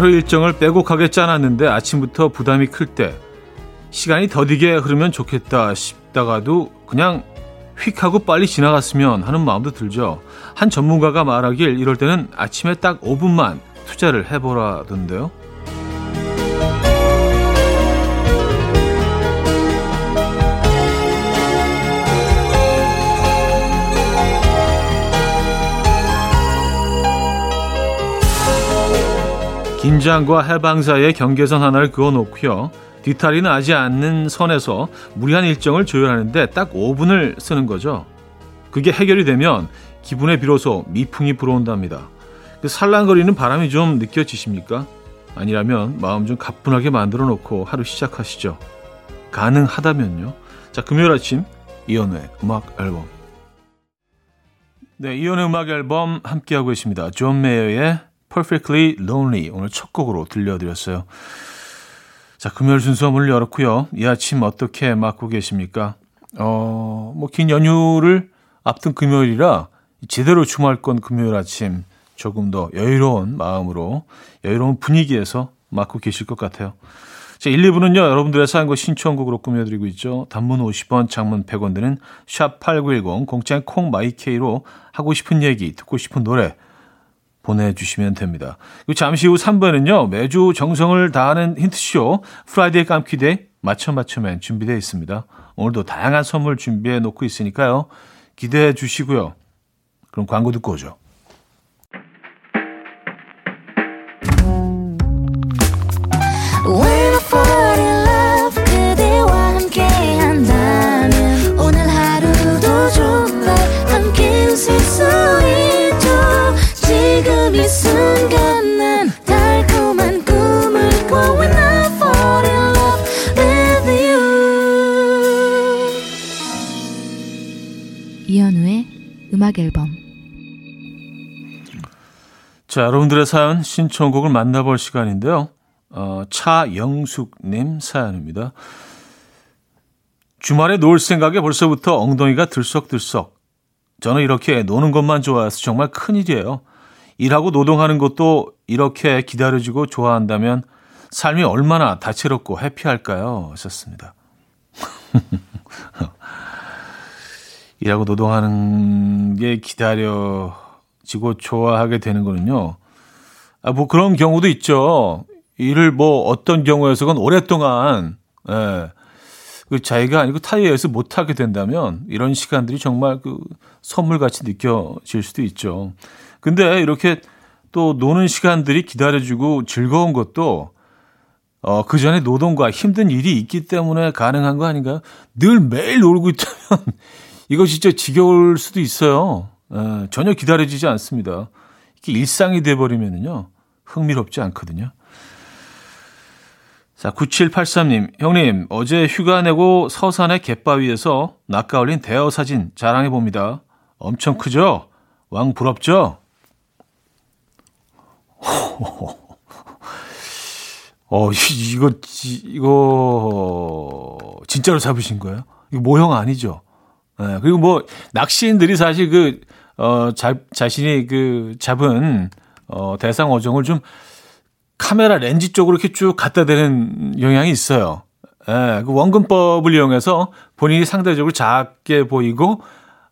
하루 일정을 빼곡하게 짜놨는데 아침부터 부담이 클 때 시간이 더디게 흐르면 좋겠다 싶다가도 그냥 휙 하고 빨리 지나갔으면 하는 마음도 들죠. 한 전문가가 말하길 이럴 때는 아침에 딱 5분만 투자를 해보라던데요. 긴장과 해방사의 경계선 하나를 그어놓고요. 뒤탈이 나지 않는 선에서 무리한 일정을 조율하는데 딱 5분을 쓰는 거죠. 그게 해결이 되면 기분에 비로소 미풍이 불어온답니다. 그 살랑거리는 바람이 좀 느껴지십니까? 아니라면 마음 좀 가뿐하게 만들어 놓고 하루 시작하시죠. 가능하다면요. 자, 금요일 아침 이연우의 음악 앨범. 네, 이현우의 음악 앨범 함께하고 계십니다. 존 메이어의 Perfectly Lonely 오늘 첫 곡으로 들려드렸어요. 자, 금요일 순서 문을 열었고요. 이 아침 어떻게 맞고 계십니까? 어, 뭐 긴 연휴를 앞둔 금요일이라 제대로 주말 건 금요일 아침 조금 더 여유로운 마음으로 여유로운 분위기에서 맞고 계실 것 같아요. 자, 1, 2부는요. 여러분들의 사연과 신청곡으로 꾸며드리고 있죠. 단문 50원, 장문 100원 드는 샵8910 공짜인 콩 마이K로 하고 싶은 얘기, 듣고 싶은 노래 보내주시면 됩니다. 그리고 잠시 후 3부에는요. 매주 정성을 다하는 힌트쇼 Friday 깜퀴데이 맞춰 맞춰맨 준비되어 있습니다. 오늘도 다양한 선물 준비해 놓고 있으니까요. 기대해 주시고요. 그럼 광고 듣고 오죠. 음악 앨범 자, 여러분들의 사연 신청곡을 만나볼 시간인데요. 어, 차영숙님 사연입니다. 주말에 놀 생각에 벌써부터 엉덩이가 들썩들썩. 저는 이렇게 노는 것만 좋아해서 정말 큰일이에요. 일하고 노동하는 것도 이렇게 기다려주고 좋아한다면 삶이 얼마나 다채롭고 해피할까요? 하셨습니다. 일하고 노동하는 게 기다려지고 좋아하게 되는 거는요. 아, 뭐 그런 경우도 있죠. 일을 뭐 어떤 경우에서건 오랫동안, 예, 그 자기가 아니고 타이에 의해서 못하게 된다면 이런 시간들이 정말 그 선물같이 느껴질 수도 있죠. 근데 이렇게 또 노는 시간들이 기다려주고 즐거운 것도 어, 그 전에 노동과 힘든 일이 있기 때문에 가능한 거 아닌가요? 늘 매일 놀고 있다면 이거 진짜 지겨울 수도 있어요. 에, 전혀 기다려지지 않습니다. 이게 일상이 돼버리면은요, 흥미롭지 않거든요. 자, 9783님, 형님, 어제 휴가 내고 서산의 갯바위에서 낚아올린 대어 사진 자랑해 봅니다. 엄청 크죠? 왕 부럽죠? 어, 이거, 이거, 진짜로 잡으신 거예요? 이거 모형 아니죠? 네, 그리고 뭐 낚시인들이 사실 그 어, 자, 자신이 그 잡은 어, 대상 어종을 좀 카메라 렌즈 쪽으로 이렇게 쭉 갖다 대는 영향이 있어요. 예, 그 원근법을 이용해서 본인이 상대적으로 작게 보이고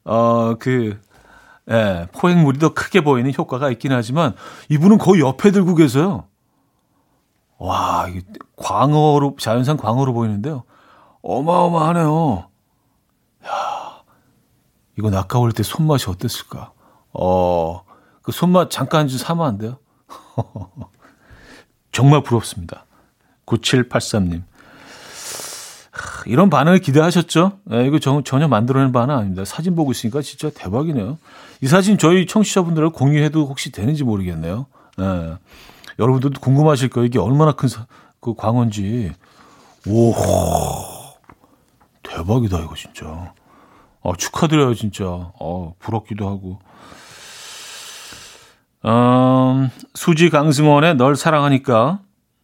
어, 그 예, 포획물이 더 크게 보이는 효과가 있긴 하지만 이분은 거의 옆에 들고 계세요. 와, 이게 광어로 자연산 광어로 보이는데요. 어마어마하네요. 야. 이거 낚아올 때 손맛이 어땠을까? 어, 그 손맛 잠깐 좀 사면 안 돼요? 정말 부럽습니다. 9783님. 이런 반응을 기대하셨죠? 네, 이거 저, 전혀 만들어낸 반응 아닙니다. 사진 보고 있으니까 진짜 대박이네요. 이 사진 저희 청취자분들과 공유해도 혹시 되는지 모르겠네요. 네. 여러분들도 궁금하실 거예요. 이게 얼마나 큰 그 광어인지. 오, 대박이다, 이거 진짜. 어, 축하드려요, 진짜. 어, 부럽기도 하고. 음, 수지 강승원의 널 사랑하니까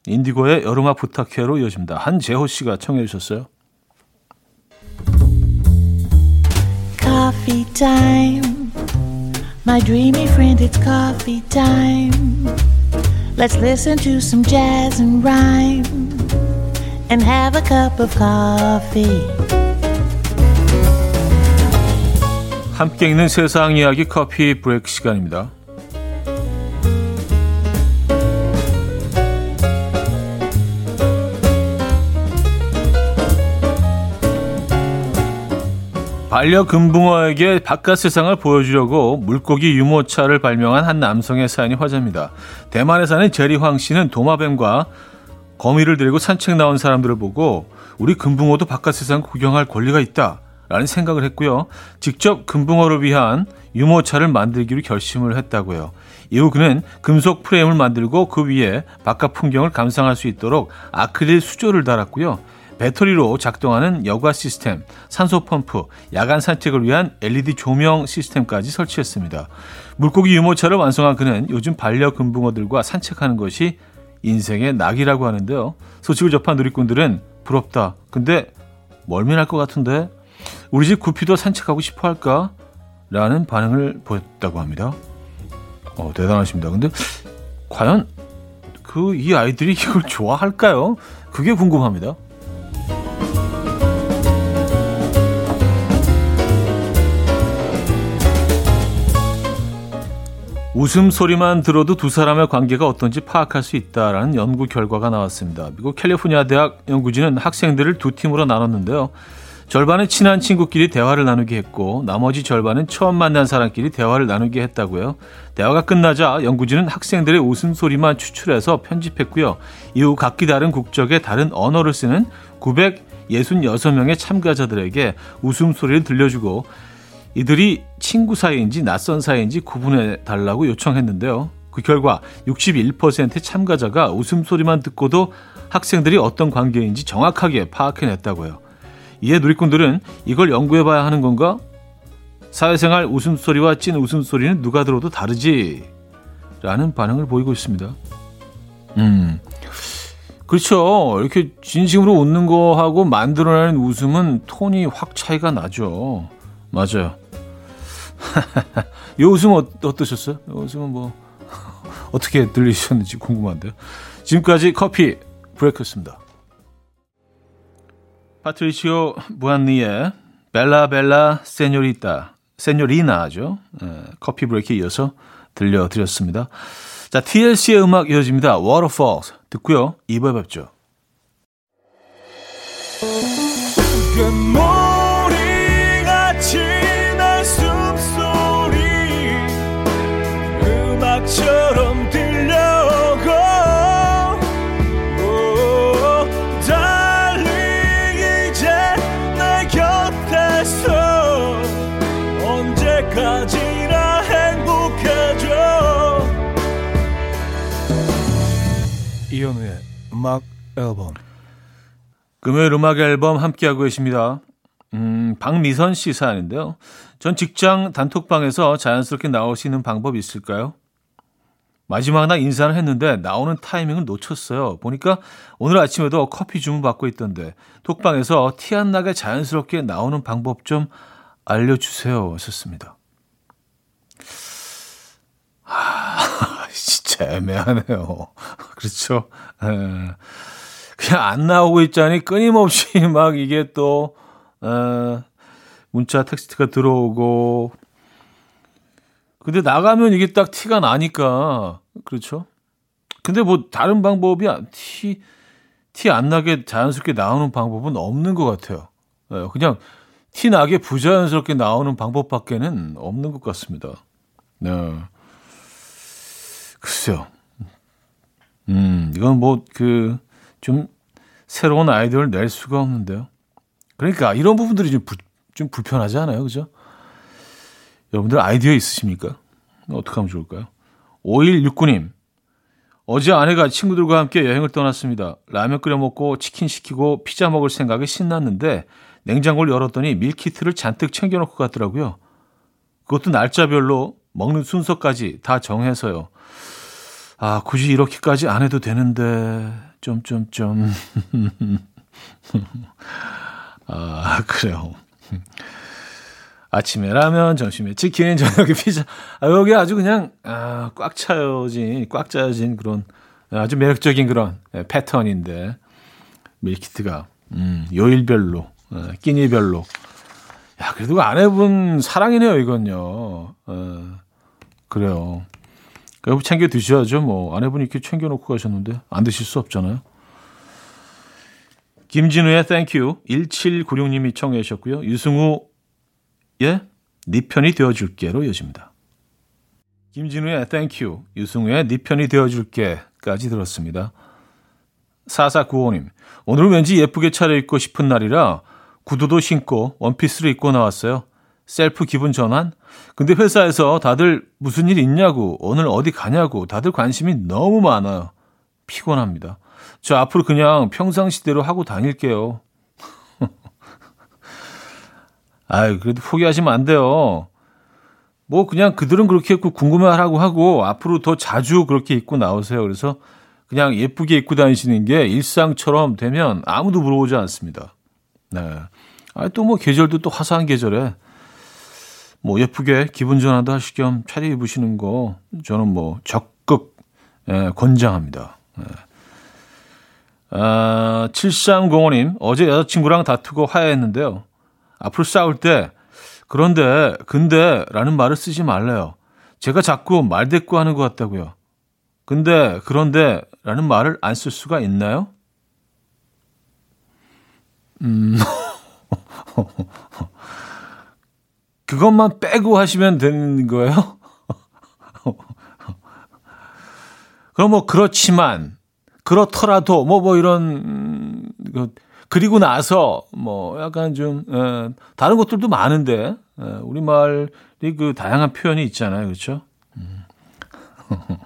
인디고의 여름아 부탁해로 이어집니다. 한재호 씨가 청해 주셨어요. Coffee time. My dreamy friend, it's coffee time. Let's listen to some jazz and rhyme and have a cup of coffee. 함께 있는 세상 이야기 커피 브레이크 시간입니다. 반려금붕어에게 바깥 세상을 보여주려고 물고기 유모차를 발명한 한 남성의 사연이 화제입니다. 대만에 사는 제리 황 씨는 도마뱀과 거미를 들고 산책 나온 사람들을 보고 우리 금붕어도 바깥 세상 구경할 권리가 있다. 라는 생각을 했고요. 직접 금붕어를 위한 유모차를 만들기로 결심을 했다고요. 이후 그는 금속 프레임을 만들고 그 위에 바깥 풍경을 감상할 수 있도록 아크릴 수조를 달았고요. 배터리로 작동하는 여과 시스템, 산소 펌프, 야간 산책을 위한 LED 조명 시스템까지 설치했습니다. 물고기 유모차를 완성한 그는 요즘 반려 금붕어들과 산책하는 것이 인생의 낙이라고 하는데요. 소식을 접한 누리꾼들은 부럽다. 근데 멀미날 것 같은데 우리 집 구피도 산책하고 싶어 할까? 라는 반응을 보였다고 합니다. 어, 대단하십니다. 근데 과연 그 이 아이들이 이걸 좋아할까요? 그게 궁금합니다. 웃음소리만 들어도 두 사람의 관계가 어떤지 파악할 수 있다라는 연구 결과가 나왔습니다. 미국 캘리포니아 대학 연구진은 학생들을 두 팀으로 나눴는데요. 절반은 친한 친구끼리 대화를 나누게 했고 나머지 절반은 처음 만난 사람끼리 대화를 나누게 했다고요. 대화가 끝나자 연구진은 학생들의 웃음소리만 추출해서 편집했고요. 이후 각기 다른 국적의 다른 언어를 쓰는 966명의 참가자들에게 웃음소리를 들려주고 이들이 친구 사이인지 낯선 사이인지 구분해 달라고 요청했는데요. 그 결과 61%의 참가자가 웃음소리만 듣고도 학생들이 어떤 관계인지 정확하게 파악해냈다고요. 이에 누리꾼들은 이걸 연구해봐야 하는 건가? 사회생활 웃음소리와 찐 웃음소리는 누가 들어도 다르지? 라는 반응을 보이고 있습니다. 음. 그렇죠. 이렇게 진심으로 웃는 거하고 만들어내는 웃음은 톤이 확 차이가 나죠. 맞아요. 이 웃음 어, 어떠셨어요? 이 웃음은 뭐 어떻게 들리셨는지 궁금한데요. 지금까지 커피 브레이크였습니다. 파트리시오 무안니의 벨라 벨라 세뇨리타 세뇨리나죠. 네, 커피 브레이크에 이어서 들려드렸습니다. 자, TLC의 음악 이어집니다. Waterfalls 듣고요. 2부에 뵙죠. 음악 앨범 금요일 음악 앨범 함께하고 계십니다. 음, 박미선 씨 사연인데요. 전 직장 단톡방에서 자연스럽게 나올 수 있는 방법이 있을까요? 마지막 날 인사를 했는데 나오는 타이밍을 놓쳤어요. 보니까 오늘 아침에도 커피 주문 받고 있던데 톡방에서 티 안 나게 자연스럽게 나오는 방법 좀 알려주세요. 하셨습니다. 하, 진짜 애매하네요. 그렇죠. 에, 예. 그냥 안 나오고 있자니 끊임없이 막 이게 또, 에, 문자 텍스트가 들어오고, 근데 나가면 이게 딱 티가 나니까, 그렇죠. 근데 뭐 다른 방법이 티, 티 안 나게 자연스럽게 나오는 방법은 없는 것 같아요. 에, 예, 그냥 티 나게 부자연스럽게 나오는 방법밖에는 없는 것 같습니다. 네. 글쎄요. 음, 이건 뭐, 그, 좀, 새로운 아이디어를 낼 수가 없는데요. 그러니까, 이런 부분들이 좀, 부, 좀 불편하지 않아요? 그죠? 여러분들 아이디어 있으십니까? 어떻게 하면 좋을까요? 5169님. 어제 아내가 친구들과 함께 여행을 떠났습니다. 라면 끓여 먹고 치킨 시키고 피자 먹을 생각에 신났는데 냉장고를 열었더니 밀키트를 잔뜩 챙겨놓고 갔더라고요. 그것도 날짜별로 먹는 순서까지 다 정해서요. 아, 굳이 이렇게까지 안 해도 되는데, 좀, 좀, 좀. 아, 그래요. 아침에 라면, 점심에 치킨, 저녁에 피자. 아, 여기 아주 그냥, 아, 꽉 차여진, 꽉 짜여진 그런 아주 매력적인 그런 패턴인데 밀키트가 음, 요일별로 어, 끼니별로 야 그래도 아내분 사랑이네요 이건요. 어, 그래요. 여보 챙겨 드셔야죠. 뭐 아내분이 이렇게 챙겨놓고 가셨는데 안 드실 수 없잖아요. 김진우의 Thank You 1796님이 청해 주셨고요. 유승우의 네 편이 되어줄게로 이어집니다. 김진우의 Thank You 유승우의 네 편이 되어줄게까지 들었습니다. 4495님 오늘은 왠지 예쁘게 차려입고 싶은 날이라 구두도 신고 원피스를 입고 나왔어요. 셀프 기분 전환? 근데 회사에서 다들 무슨 일 있냐고, 오늘 어디 가냐고, 다들 관심이 너무 많아요. 피곤합니다. 저 앞으로 그냥 평상시대로 하고 다닐게요. 아유, 그래도 포기하시면 안 돼요. 뭐, 그냥 그들은 그렇게 입고 궁금해 하라고 하고, 앞으로 더 자주 그렇게 입고 나오세요. 그래서 그냥 예쁘게 입고 다니시는 게 일상처럼 되면 아무도 물어보지 않습니다. 네. 아, 또 뭐 계절도 또 화사한 계절에 뭐 예쁘게 기분 전환도 하실 겸 차려 입으시는 거 저는 뭐 적극 예, 권장합니다. 예. 아, 7305님 어제 여자친구랑 다투고 화해했는데요. 앞으로 싸울 때 그런데 근데 라는 말을 쓰지 말래요. 제가 자꾸 말대꾸하는 것 같다고요. 근데 그런데 라는 말을 안 쓸 수가 있나요? 음. 그것만 빼고 하시면 되는 거예요? 그럼 뭐 그렇지만 그렇더라도 뭐뭐 뭐 이런 음, 그리고 나서 뭐 약간 좀 에, 다른 것들도 많은데 에, 우리 말이 그 다양한 표현이 있잖아요, 그렇죠? 음.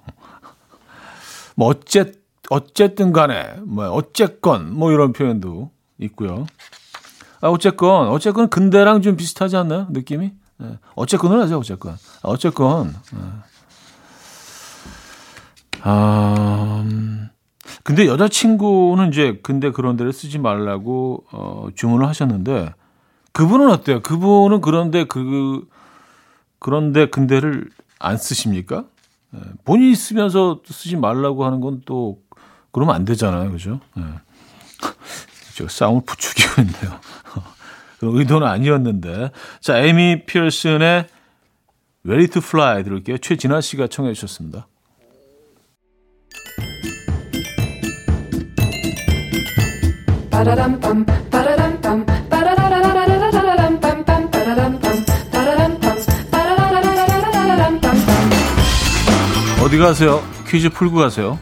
뭐 어쨌 어쨌든 간에 뭐 어쨌건 뭐 이런 표현도 있고요. 아, 어쨌건, 어쨌건 근대랑 좀 비슷하지 않나요? 느낌이? 네. 어쨌건을 하죠, 어쨌건. 아, 어쨌건. 네. 아, 음. 근데 여자친구는 이제 근데 그런 데를 쓰지 말라고 어, 주문을 하셨는데 그분은 어때요? 그분은 그런데 그 그런데 근데를 안 쓰십니까? 네. 본인이 쓰면서 쓰지 말라고 하는 건 또 그러면 안 되잖아요, 그죠? 네. 저 싸움을 부추기고 있네요. 의도는 아니었는데. 자, 에미 피어슨의 Ready to Fly 들을게요. 최진아 씨가 청해 주셨습니다. 어디 가세요? 퀴즈 풀고 가세요.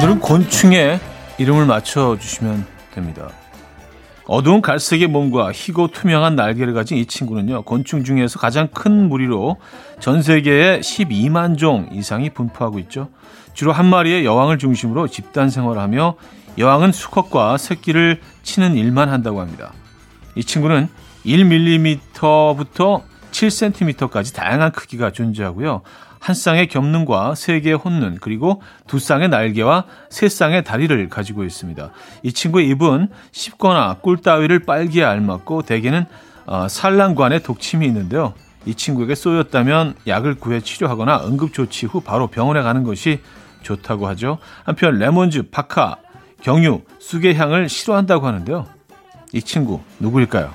오늘은 곤충의 이름을 맞춰주시면 됩니다. 어두운 갈색의 몸과 희고 투명한 날개를 가진 이 친구는요, 곤충 중에서 가장 큰 무리로 전 세계에 12만 종 이상이 분포하고 있죠. 주로 한 마리의 여왕을 중심으로 집단 생활을 하며 여왕은 수컷과 새끼를 치는 일만 한다고 합니다. 이 친구는 1mm부터 7cm까지 다양한 크기가 존재하고요. 한 쌍의 겹눈과 세 개의 혼눈 그리고 두 쌍의 날개와 세 쌍의 다리를 가지고 있습니다. 이 친구의 입은 씹거나 꿀 따위를 빨기에 알맞고 대개는 어, 산란관에 독침이 있는데요. 이 친구에게 쏘였다면 약을 구해 치료하거나 응급조치 후 바로 병원에 가는 것이 좋다고 하죠. 한편 레몬즙, 파카, 경유, 쑥의 향을 싫어한다고 하는데요. 이 친구 누구일까요?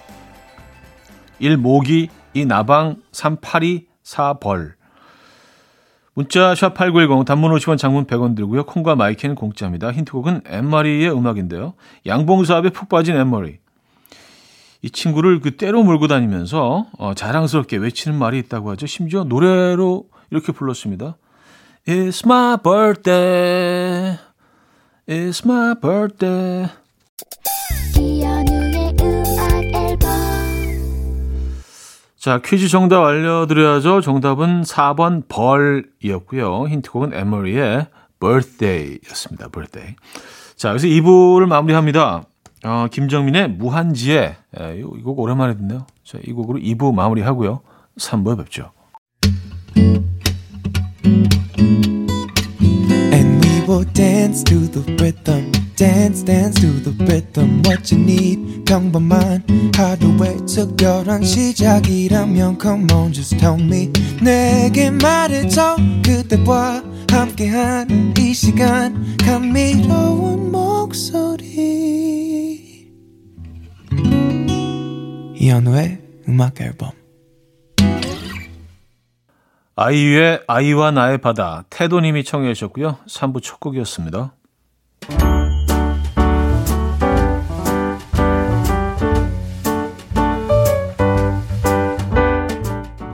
1. 모기, 2. 나방, 3. 파리, 4. 벌. 문자 샵8910 단문 50원 장문 100원 들고요. 콩과 마이크는 공짜입니다. 힌트곡은 엠마리의 음악인데요. 양봉사업에 푹 빠진 엠마리. 이 친구를 그 때로 몰고 다니면서 어, 자랑스럽게 외치는 말이 있다고 하죠. 심지어 노래로 이렇게 불렀습니다. It's my birthday. It's my birthday. 자, 퀴즈 정답 알려드려야죠. 정답은 4번 벌이었고요. 힌트곡은 에머리의 birthday였습니다. birthday. 자, 여기서 2부를 마무리합니다. 어, 김정민의 무한지혜. 예, 이곡 오랜만에 듣네요. 자, 이 곡으로 2부 마무리하고요. 3부에 뵙죠. And we will dance to the rhythm. Dance dance to the rhythm what you need. 평범한 하루의 특별한 시작이라면 come on just tell me. 내게 말해줘. 그대와 함께한 이 시간. 감미로운 목소리. 이현우의 음악 앨범. 아이유의 아이와 나의 바다 태도님이 청해 주셨고요. 3부 첫 곡이었습니다.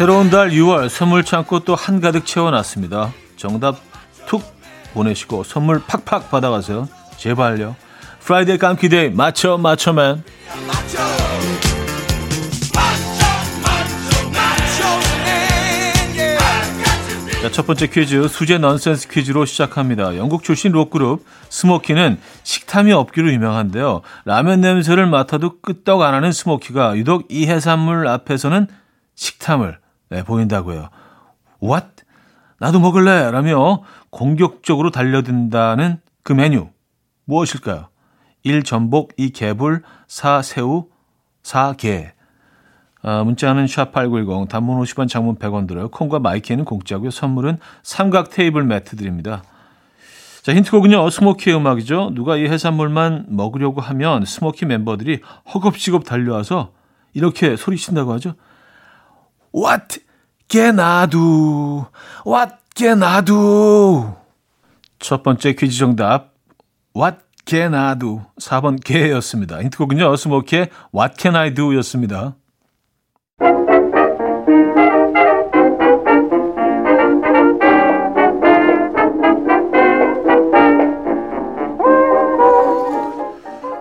새로운 달 6월 선물 창고 또 한가득 채워놨습니다. 정답 툭 보내시고 선물 팍팍 받아가세요. 제발요. Friday 깜퀴데이 맞춰 맞춰맨. 자, 첫 번째 퀴즈 수제 넌센스 퀴즈로 시작합니다. 영국 출신 록그룹 스모키는 식탐이 없기로 유명한데요. 라면 냄새를 맡아도 끄떡 안 하는 스모키가 유독 이 해산물 앞에서는 식탐을 네, 보인다고요. What? 나도 먹을래! 라며 공격적으로 달려든다는 그 메뉴. 무엇일까요? 1. 전복, 2. 개불, 4. 새우, 4. 게. 아, 문자는 샵8910, 단문 50원, 장문 100원 들어요. 콩과 마이K는 공짜고요. 선물은 삼각 테이블 매트 드립니다. 자, 힌트곡은요. 스모키의 음악이죠. 누가 이 해산물만 먹으려고 하면 스모키 멤버들이 허겁지겁 달려와서 이렇게 소리친다고 하죠. What can I do? What can I do? 첫 번째 퀴즈 정답 What can I do? 4번 개였습니다. 힌트곡은요. 스모키의 What can I do? 였습니다.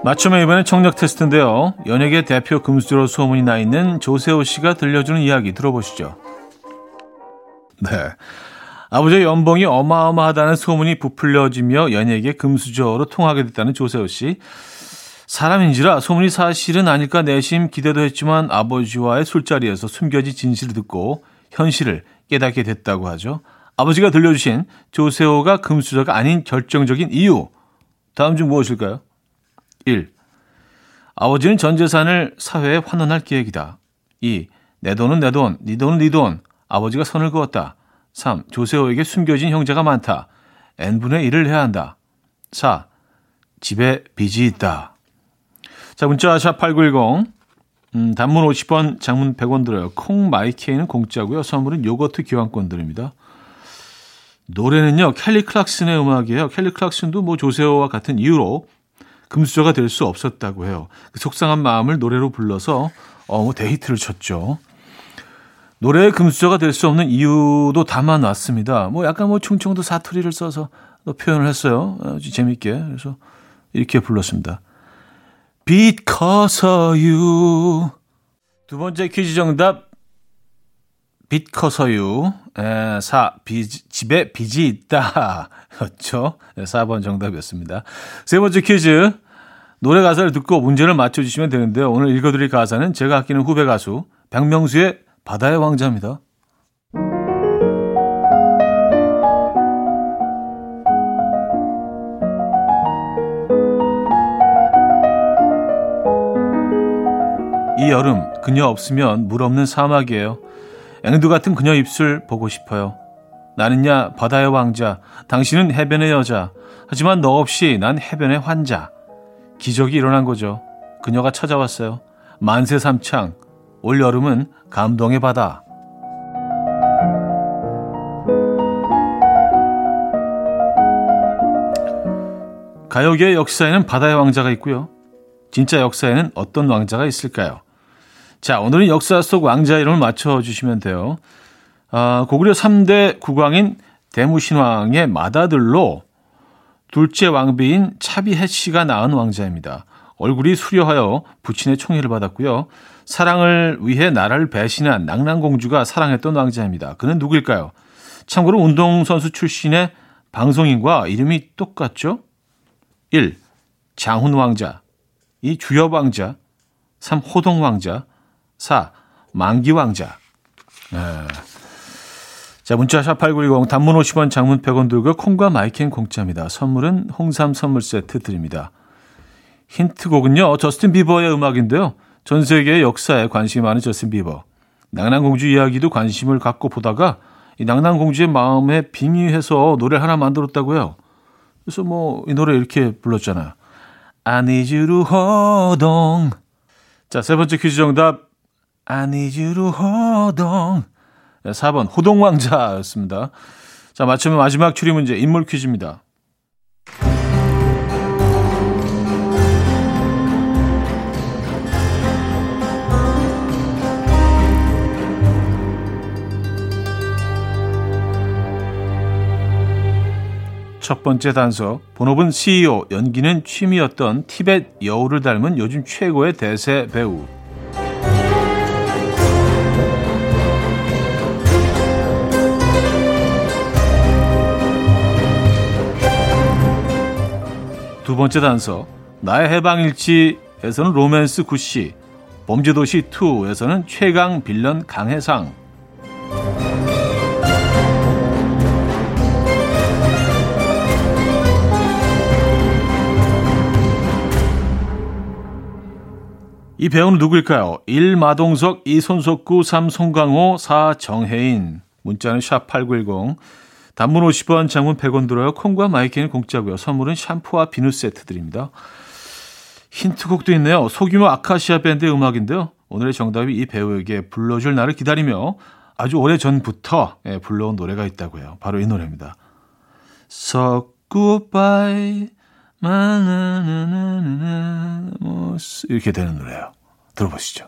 맞춤의 이번엔 청력 테스트인데요. 연예계 대표 금수저로 소문이 나 있는 조세호 씨가 들려주는 이야기 들어보시죠. 네. 아버지의 연봉이 어마어마하다는 소문이 부풀려지며 연예계 금수저로 통하게 됐다는 조세호 씨. 사람인지라 소문이 사실은 아닐까 내심 기대도 했지만 아버지와의 술자리에서 숨겨진 진실을 듣고 현실을 깨닫게 됐다고 하죠. 아버지가 들려주신 조세호가 금수저가 아닌 결정적인 이유. 다음 중 무엇일까요? 1. 아버지는 전 재산을 사회에 환원할 계획이다. 2. 내 돈은 내 돈, 네 돈은 네 돈. 아버지가 선을 그었다. 3. 조세호에게 숨겨진 형제가 많다. n분의 1을 해야 한다. 4. 집에 빚이 있다. 자, 문자 샵8910. 음, 단문 50원, 장문 100원 들어요. 콩 마이케이는 공짜고요. 선물은 요거트 교환권 드립니다. 노래는요. 켈리 클락슨의 음악이에요. 켈리 클락슨도 뭐 조세호와 같은 이유로 금수저가 될 수 없었다고 해요. 그 속상한 마음을 노래로 불러서 어, 뭐 데이트를 쳤죠. 노래의 금수저가 될 수 없는 이유도 담아놨습니다. 뭐 약간 뭐 충청도 사투리를 써서 표현을 했어요. 아주 재밌게. 그래서 이렇게 불렀습니다. Because you. 두 번째 퀴즈 정답 빚커 에, 사 빚, 집에 빚이 있다. 네, 4번 정답이었습니다. 세 번째 퀴즈 노래 가사를 듣고 문제를 맞춰주시면 되는데요. 오늘 읽어드릴 가사는 제가 아끼는 후배 가수 백명수의 바다의 왕자입니다. 이 여름 그녀 없으면 물 없는 사막이에요. 앵두 같은 그녀 입술 보고 싶어요. 나는야 바다의 왕자, 당신은 해변의 여자. 하지만 너 없이 난 해변의 환자. 기적이 일어난 거죠. 그녀가 찾아왔어요. 만세 삼창. 올 여름은 감동의 바다. 가요계의 역사에는 바다의 왕자가 있고요. 진짜 역사에는 어떤 왕자가 있을까요? 자, 오늘은 역사 속 왕자 이름을 맞춰주시면 돼요. 아, 고구려 3대 국왕인 대무신왕의 맏아들로 둘째 왕비인 차비해 씨가 낳은 왕자입니다. 얼굴이 수려하여 부친의 총애를 받았고요. 사랑을 위해 나라를 배신한 낭랑공주가 사랑했던 왕자입니다. 그는 누구일까요? 참고로 운동선수 출신의 방송인과 이름이 똑같죠? 1. 장훈 왕자 2. 주엽 왕자 3. 호동 왕자 4. 만기 왕자 네. 자, 문자 샵8910 단문 50원 장문 100원 들고 콩과 마이K는 공짜입니다. 선물은 홍삼 선물 세트 드립니다. 힌트곡은요. 저스틴 비버의 음악인데요. 전 세계의 역사에 관심이 많은 저스틴 비버. 낭낭공주 이야기도 관심을 갖고 보다가 이 낭낭공주의 마음에 빙의해서 노래 하나 만들었다고요. 그래서 뭐 이 노래 이렇게 불렀잖아요. Hold on. 자, 세 번째 퀴즈 정답. Hold on. 4번 호동왕자였습니다. 자, 맞추면 마지막 추리 문제 인물 퀴즈입니다. 첫 번째 단서 본업은 CEO, 연기는 취미였던 티벳 여우를 닮은 요즘 최고의 대세 배우. 번째 단서 나의 해방일지에서는 로맨스 구씨, 범죄도시 2에서는 최강 빌런 강해상. 이 배우는 누구일까요? 1. 마동석, 2. 손석구, 3. 송강호, 4. 정해인. 문자는 샵8910. 단문 50원, 장문 100원 들어요. 콩과 마이K는 공짜고요. 선물은 샴푸와 비누 세트 드립니다. 힌트곡도 있네요. 소규모 아카시아 밴드의 음악인데요. 오늘의 정답이 이 배우에게 불러줄 날을 기다리며 아주 오래 전부터 예, 불러온 노래가 있다고요. 바로 이 노래입니다. So goodbye. 뭐 이렇게 되는 노래예요. 들어보시죠.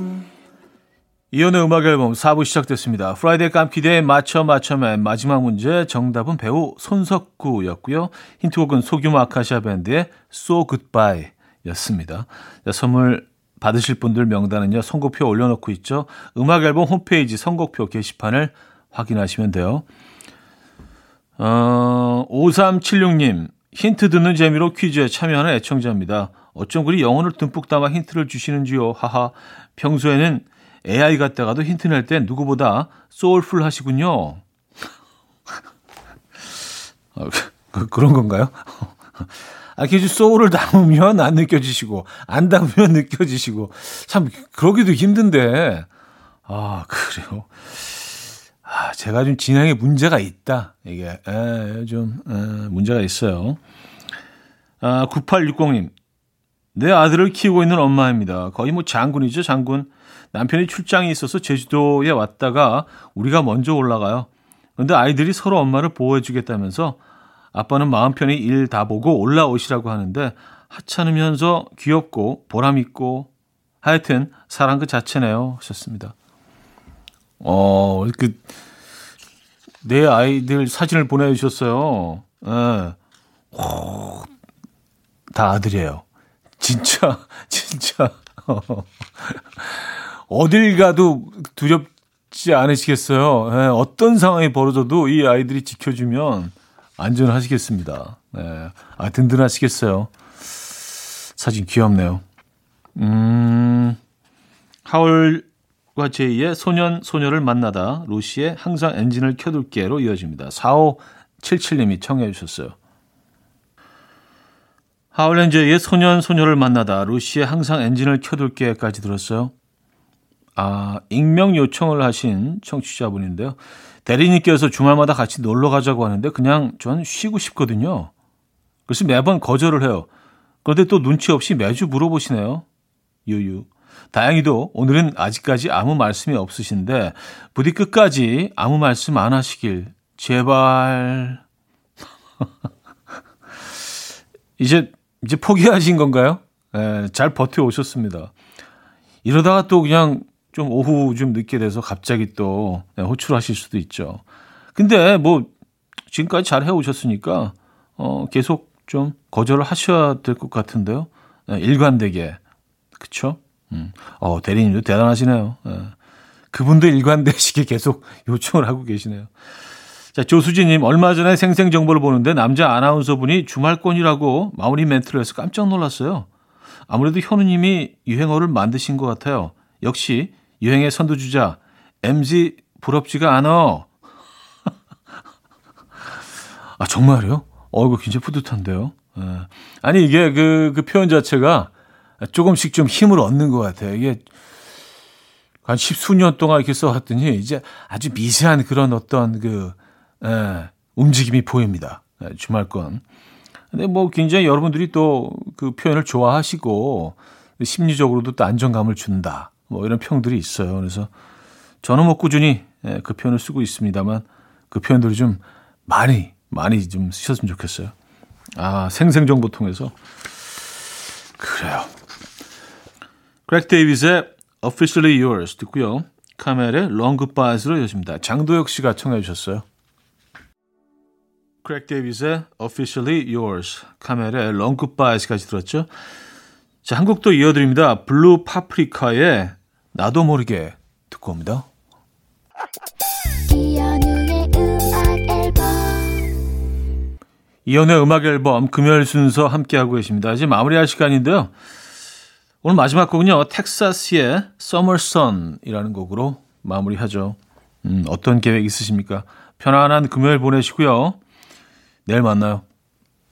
이현우의 음악 앨범 4부 시작됐습니다. Friday 깜퀴데이 맞춰 맞춰맨 마지막 문제 정답은 배우 손석구였고요. 힌트곡은 소규모 아카시아 밴드의 So Goodbye 였습니다. 자, 선물 받으실 분들 명단은요. 선곡표 올려놓고 있죠. 음악 앨범 홈페이지 선곡표 게시판을 확인하시면 돼요. 어, 5376님 힌트 듣는 재미로 퀴즈에 참여하는 애청자입니다. 어쩜 그리 영혼을 듬뿍 담아 힌트를 주시는지요. 하하. 평소에는 AI 같다가도 힌트 낼때 누구보다 소울풀 하시군요. 어, 그, 그런 건가요? 아, 계속 소울을 담으면 안 느껴지시고, 안 담으면 느껴지시고, 참, 그러기도 힘든데, 아, 그래요. 아, 제가 좀 진행에 문제가 있다. 이게, 에, 좀, 에, 문제가 있어요. 아, 9860님. 내 아들을 키우고 있는 엄마입니다. 거의 뭐 장군이죠, 장군. 남편이 출장이 있어서 제주도에 왔다가 우리가 먼저 올라가요. 그런데 아이들이 서로 엄마를 보호해주겠다면서 아빠는 마음 편히 일 다 보고 올라오시라고 하는데 하찮으면서 귀엽고 보람있고 하여튼 사랑 그 자체네요 하셨습니다. 어, 그, 내 아이들 사진을 보내주셨어요. 예. 오, 다 아들이에요. 진짜, 진짜. 어딜 가도 두렵지 않으시겠어요. 예, 어떤 상황이 벌어져도 이 아이들이 지켜주면 안전하시겠습니다. 예, 아, 든든하시겠어요. 사진 귀엽네요. 음, 하울과 제이의 소년, 소녀를 만나다 루시의 항상 엔진을 켜둘게로 이어집니다. 4577님이 청해 주셨어요. 하울렌제의 소년, 소녀를 만나다 루시의 항상 엔진을 켜둘게까지 들었어요. 아, 익명 요청을 하신 청취자분인데요. 대리님께서 주말마다 같이 놀러 가자고 하는데 그냥 전 쉬고 싶거든요. 그래서 매번 거절을 해요. 그런데 또 눈치 없이 매주 물어보시네요. 유유. 다행히도 오늘은 아직까지 아무 말씀이 없으신데 부디 끝까지 아무 말씀 안 하시길 제발. 이제 이제 포기하신 건가요? 예, 잘 버텨 오셨습니다. 이러다가 또 그냥 좀 오후 좀 늦게 돼서 갑자기 또 네, 호출하실 수도 있죠. 근데 뭐 지금까지 잘 해오셨으니까 어 계속 좀 거절을 하셔야 될 것 같은데요. 네, 일관되게 그쵸? 음. 어 대리님도 대단하시네요. 네. 그분도 일관되시게 계속 요청을 하고 계시네요. 자, 조수진님, 얼마 전에 생생 정보를 보는데 남자 아나운서분이 주말권이라고 마무리 멘트를 해서 깜짝 놀랐어요. 아무래도 현우님이 유행어를 만드신 것 같아요. 역시 유행의 선두주자 MZ 부럽지가 않어. 아 정말요? 어 이거 굉장히 뿌듯한데요. 예. 아니 이게 그, 그 표현 자체가 조금씩 좀 힘을 얻는 것 같아요. 이게 한 십수년 동안 이렇게 써왔더니 이제 아주 미세한 그런 어떤 그 예, 움직임이 보입니다. 예, 주말권. 근데 뭐 굉장히 여러분들이 또 그 표현을 좋아하시고 심리적으로도 또 안정감을 준다. 뭐 이런 평들이 있어요. 그래서 저는 뭐 꾸준히 예, 그 표현을 쓰고 있습니다만 그 표현들이 좀 많이 많이 좀 쓰셨으면 좋겠어요. 아 생생정보 통해서 그래요. 크레이그 데이비드의 Officially Yours 듣고요. 카멜의 Long Goodbyes로 이어집니다. 장도혁 씨가 청해 주셨어요. 크레이그 데이비드의 Officially Yours, 카멜의 Long Goodbyes까지 들었죠. 자, 한곡도 이어드립니다. 블루 파프리카의 나도 모르게 듣고 옵니다. 이현우의 음악 앨범 금요일 순서 함께하고 계십니다. 이제 마무리할 시간인데요. 오늘 마지막 곡은요. 텍사스의 Summer Sun이라는 곡으로 마무리하죠. 음, 어떤 계획 있으십니까? 편안한 금요일 보내시고요. 내일 만나요.